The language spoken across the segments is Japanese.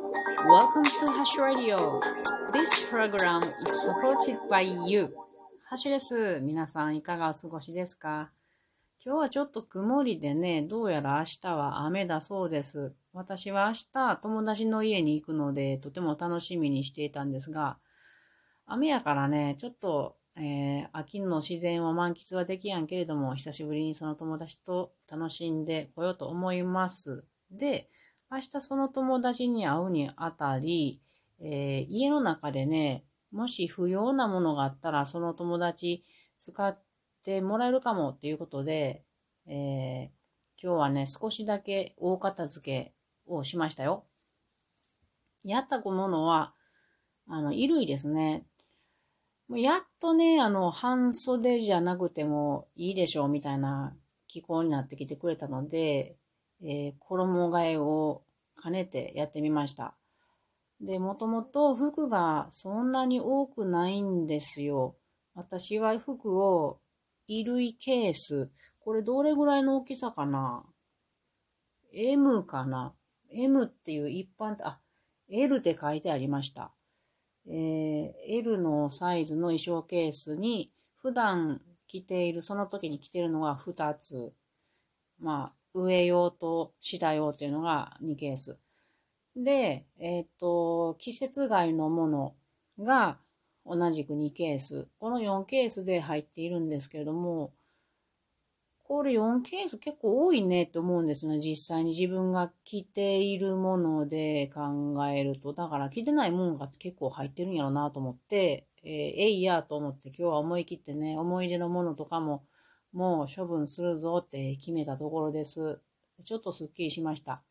Welcome to Hash Radio. This program is supported by you. ハシです。皆さんいかがお過ごしですか？今日はちょっと曇りでね、どうやら明日は雨だそうです。私は明日友達の家に行くのでとても楽しみにしていたんですが、雨やからね、ちょっと、えー、秋の自然を満喫はできやんけれども、久しぶりにその友達と楽しんでこようと思います。で、明日その友達に会うにあたり、えー、家の中でね、もし不要なものがあったら、その友達使ってもらえるかもっていうことで、えー、今日はね、少しだけ大片付けをしましたよ。やったものは、あの、衣類ですね。やっとね、あの、半袖じゃなくてもいいでしょうみたいな気候になってきてくれたので、えー、衣替えを兼ねてやってみました。で、もともと服がそんなに多くないんですよ。私は服を衣類ケース、これどれぐらいの大きさかな ?M かな ?M っていう一般、あ、L って書いてありました。えー、L のサイズの衣装ケースに普段着ている、その時に着ているのが2つ。まあ、上用と下用っていうのが2ケース。で、えっ、ー、と、季節外のものが同じく2ケース。この4ケースで入っているんですけれども、これ4ケース結構多いねって思うんですね。実際に自分が着ているもので考えると。だから着てないものが結構入ってるんやろうなと思って、えー、えいやと思って今日は思い切ってね、思い出のものとかももう処分するぞって決めたところです。ちょっとスッキリしました。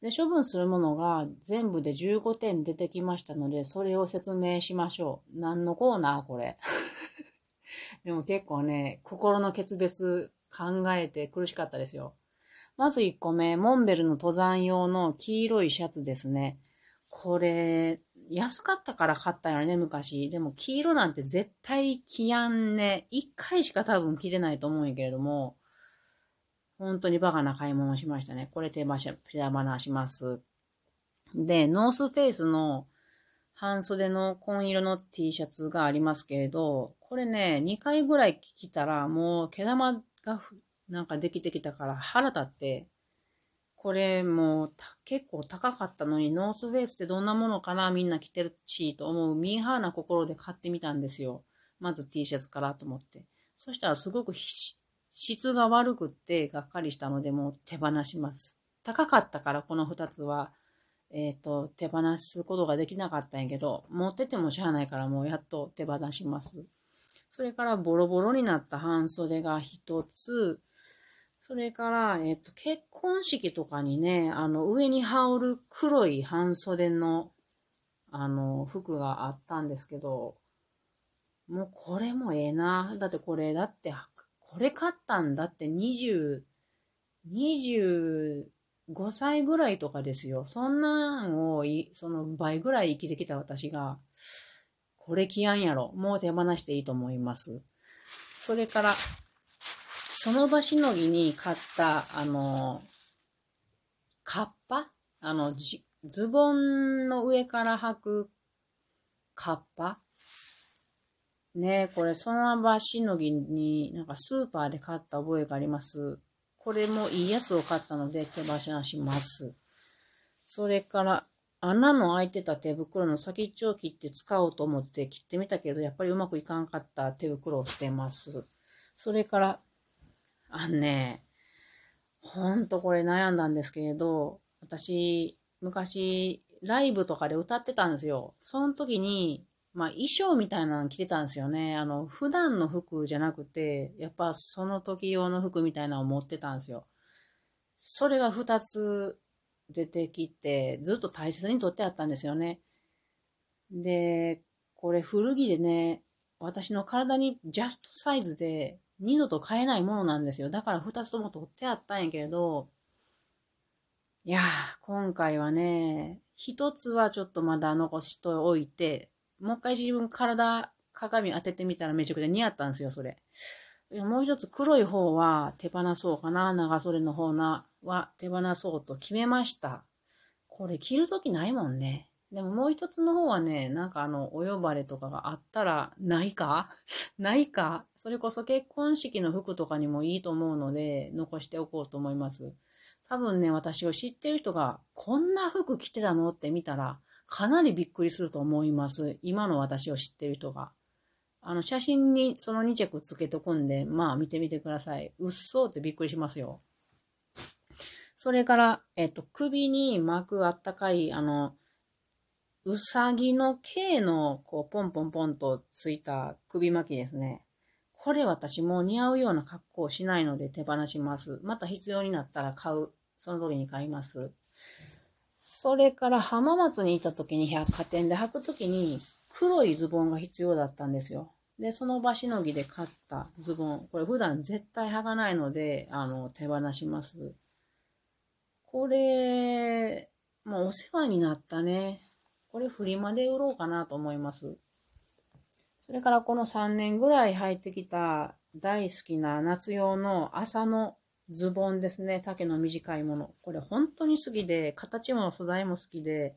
で、処分するものが全部で15点出てきましたので、それを説明しましょう。何のコーナーこれ？でも結構ね、心の決別考えて苦しかったですよ。まず1個目、モンベルの登山用の黄色いシャツですね。これ、安かったから買ったよね、昔。でも黄色なんて絶対着やんね。一回しか多分着れないと思うんやけれども、本当にバカな買い物をしましたね。これ手放します。で、ノースフェイスの半袖の紺色の T シャツがありますけれど、これね、2回ぐらい着たらもう毛玉がなんかできてきたから腹立ってこれも結構高かったのに、ノースフェイスってどんなものかなみんな着てるし、と思うミーハーな心で買ってみたんですよ。まず T シャツからと思って。そしたらすごく質が悪くってがっかりしたので、もう手放します。高かったからこの2つは、えっ、ー、と、手放すことができなかったんやけど、持っててもしゃあないからもうやっと手放します。それからボロボロになった半袖が1つ、それから、えっと、結婚式とかにね、あの、上に羽織る黒い半袖の、あの、服があったんですけど、もうこれもええな。だってこれ、だって、これ買ったんだって20、25歳ぐらいとかですよ。そんなんをその倍ぐらい生きてきた私が、これ着やんやろ。もう手放していいと思います。それから、その場しのぎに買った、あの、カッパ？あの、ズボンの上から履くカッパ？ねこれ、その場しのぎに、なんかスーパーで買った覚えがあります。これもいいやつを買ったので手放します。それから、穴の開いてた手袋の先っちょを切って使おうと思って切ってみたけど、やっぱりうまくいかんかった手袋を捨てます。それから、あのね、ほんとこれ悩んだんですけれど、私、昔、ライブとかで歌ってたんですよ。その時に、まあ衣装みたいなの着てたんですよね。あの、普段の服じゃなくて、やっぱその時用の服みたいなのを持ってたんですよ。それが2つ出てきて、ずっと大切に取ってあったんですよね。で、これ古着でね、私の体にジャストサイズで二度と買えないものなんですよ。だから二つとも取ってあったんやけれど、いやー、今回はね、一つはちょっとまだ残しとおいて、もう一回自分体、鏡当ててみたらめちゃくちゃ似合ったんですよ、それ。もう一つ黒い方は手放そうかな、長袖の方なは手放そうと決めました。これ着るときないもんね。でももう一つの方はね、なんかあの、お呼ばれとかがあったら、ないか？ないか？それこそ結婚式の服とかにもいいと思うので、残しておこうと思います。多分ね、私を知ってる人が、こんな服着てたのって見たら、かなりびっくりすると思います。今の私を知ってる人が。あの、写真にその2着つけとくんで、まあ見てみてください。うっそうってびっくりしますよ。それから、えっと、首に巻くあったかい、あの、うさぎの毛の、こう、ポンポンポンとついた首巻きですね。これ私もう似合うような格好をしないので手放します。また必要になったら買う。その時に買います。それから浜松にいた時に百貨店で履く時に黒いズボンが必要だったんですよ。で、その場しのぎで買ったズボン。これ普段絶対履かないので、あの、手放します。これ、もうお世話になったね。これフリマで売ろうかなと思います。それからこの3年ぐらい履いてきた大好きな夏用の朝のズボンですね。丈の短いもの。これ本当に好きで、形も素材も好きで、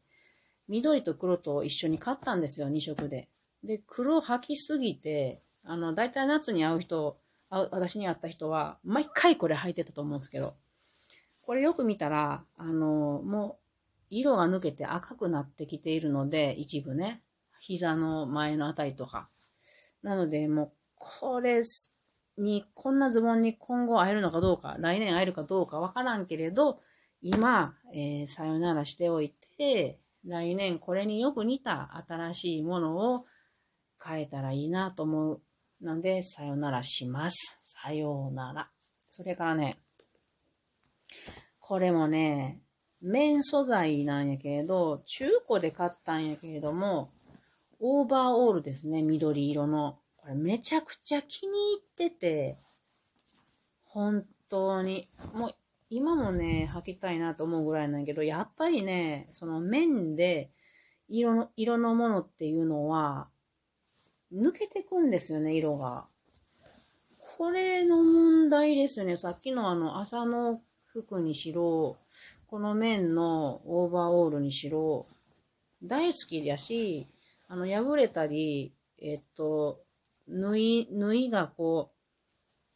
緑と黒と一緒に買ったんですよ、2色で。で、黒履きすぎて、あの、大体夏に会う人、私に会った人は、毎回これ履いてたと思うんですけど、これよく見たら、あの、もう、色が抜けて赤くなってきているので、一部ね、膝の前のあたりとか。なので、もう、これに、こんなズボンに今後会えるのかどうか、来年会えるかどうかわからんけれど、今、えー、さよならしておいて、来年これによく似た新しいものを変えたらいいなと思う。なんで、さよならします。さようなら。それからね、これもね、綿素材なんやけれど、中古で買ったんやけれども、オーバーオールですね、緑色の。これめちゃくちゃ気に入ってて、本当に。もう今もね、履きたいなと思うぐらいなんやけど、やっぱりね、その面で色の、色のものっていうのは、抜けてくんですよね、色が。これの問題ですよね。さっきのあの、朝の服にしろ、この面のオーバーオールにしろ、大好きだし、あの、破れたり、えっと、縫い、縫いがこ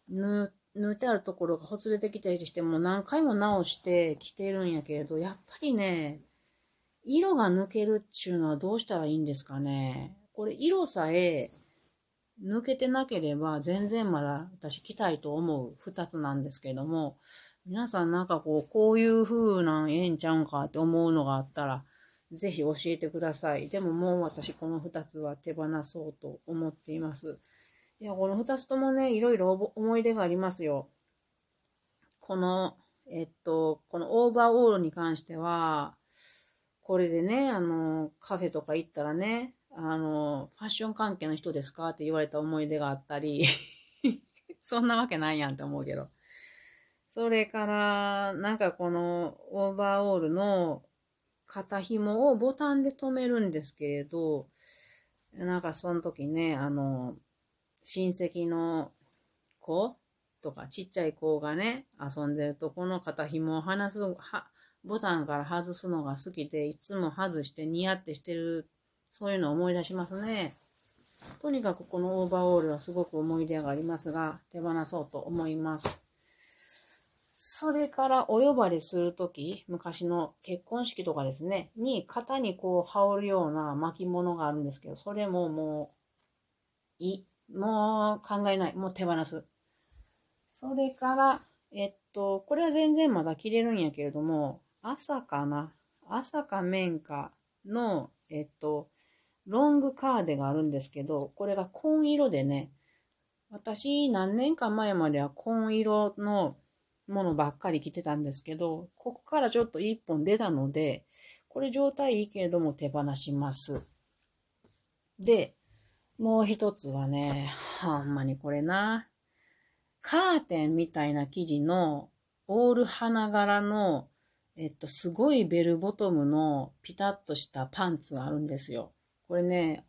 う、縫、縫ってあるところがほつれてきたりしても何回も直して着てるんやけれど、やっぱりね、色が抜けるっちゅうのはどうしたらいいんですかね。これ色さえ抜けてなければ全然まだ私着たいと思う二つなんですけども、皆さんなんかこう、こういう風なんええんちゃうんかって思うのがあったら、ぜひ教えてください。でももう私この二つは手放そうと思っています。いや、この二つともね、いろいろ思い出がありますよ。この、えっと、このオーバーオールに関しては、これでね、あの、カフェとか行ったらね、あの、ファッション関係の人ですかって言われた思い出があったり、そんなわけないやんって思うけど。それから、なんかこのオーバーオールの肩紐をボタンで留めるんですけれど、なんかその時ね、あの、親戚の子とかちっちゃい子がね、遊んでるとこの肩紐を離す、ボタンから外すのが好きで、いつも外してニヤってしてる、そういうのを思い出しますね。とにかくこのオーバーオールはすごく思い出がありますが、手放そうと思います。それからお呼ばれするとき、昔の結婚式とかですね、に肩にこう羽織るような巻物があるんですけど、それももう、いい。もう考えない。もう手放す。それから、えっと、これは全然まだ着れるんやけれども、朝かな朝か綿かの、えっと、ロングカーデがあるんですけど、これが紺色でね、私何年か前までは紺色のものばっかり着てたんですけど、ここからちょっと一本出たので、これ状態いいけれども手放します。で、もう一つはね、ほんまにこれな。カーテンみたいな生地のオール花柄の、えっと、すごいベルボトムのピタッとしたパンツがあるんですよ。これね、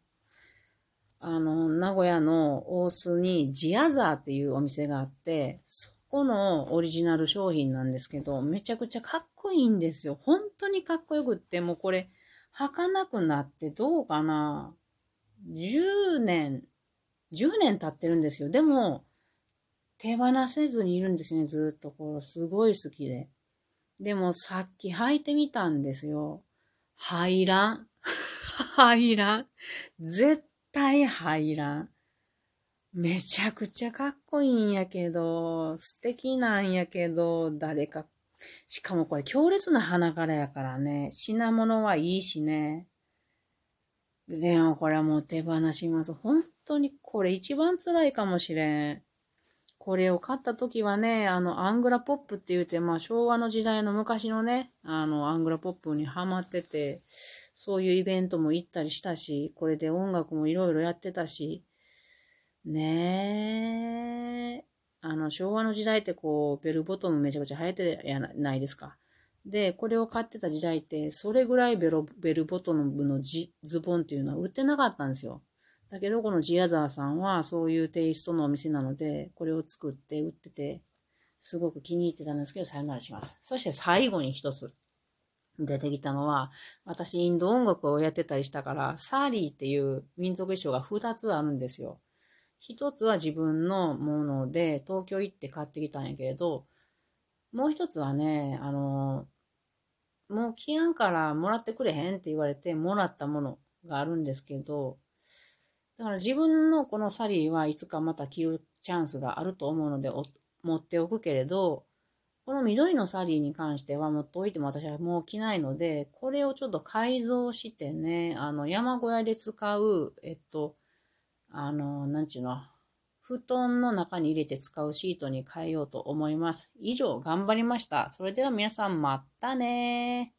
あの、名古屋の大須にジアザーっていうお店があって、そこのオリジナル商品なんですけど、めちゃくちゃかっこいいんですよ。本当にかっこよくって、もうこれ、履かなくなってどうかな ?10 年、10年経ってるんですよ。でも、手放せずにいるんですね、ずっと。こう、すごい好きで。でも、さっき履いてみたんですよ。入らん。入らん。絶対入らん。めちゃくちゃかっこいいんやけど、素敵なんやけど、誰か、しかもこれ強烈な花柄やからね、品物はいいしね。でもこれはもう手放します。本当にこれ一番辛いかもしれん。これを買った時はね、あの、アングラポップって言うて、まあ昭和の時代の昔のね、あの、アングラポップにハマってて、そういうイベントも行ったりしたし、これで音楽もいろいろやってたし、ねえ。あの、昭和の時代ってこう、ベルボトムめちゃくちゃ流行ってやないですか。で、これを買ってた時代って、それぐらいベロベルボトムのズボンっていうのは売ってなかったんですよ。だけど、このジアザーさんはそういうテイストのお店なので、これを作って売ってて、すごく気に入ってたんですけど、さよならします。そして最後に一つ出てきたのは、私インド音楽をやってたりしたから、サーリーっていう民族衣装が二つあるんですよ。一つは自分のもので、東京行って買ってきたんやけれど、もう一つはね、あの、もう来やんからもらってくれへんって言われてもらったものがあるんですけど、だから自分のこのサリーはいつかまた着るチャンスがあると思うので持っておくけれど、この緑のサリーに関しては持っておいても私はもう着ないので、これをちょっと改造してね、あの山小屋で使う、えっと、あの、なんちゅうの、布団の中に入れて使うシートに変えようと思います。以上、頑張りました。それでは皆さん、またね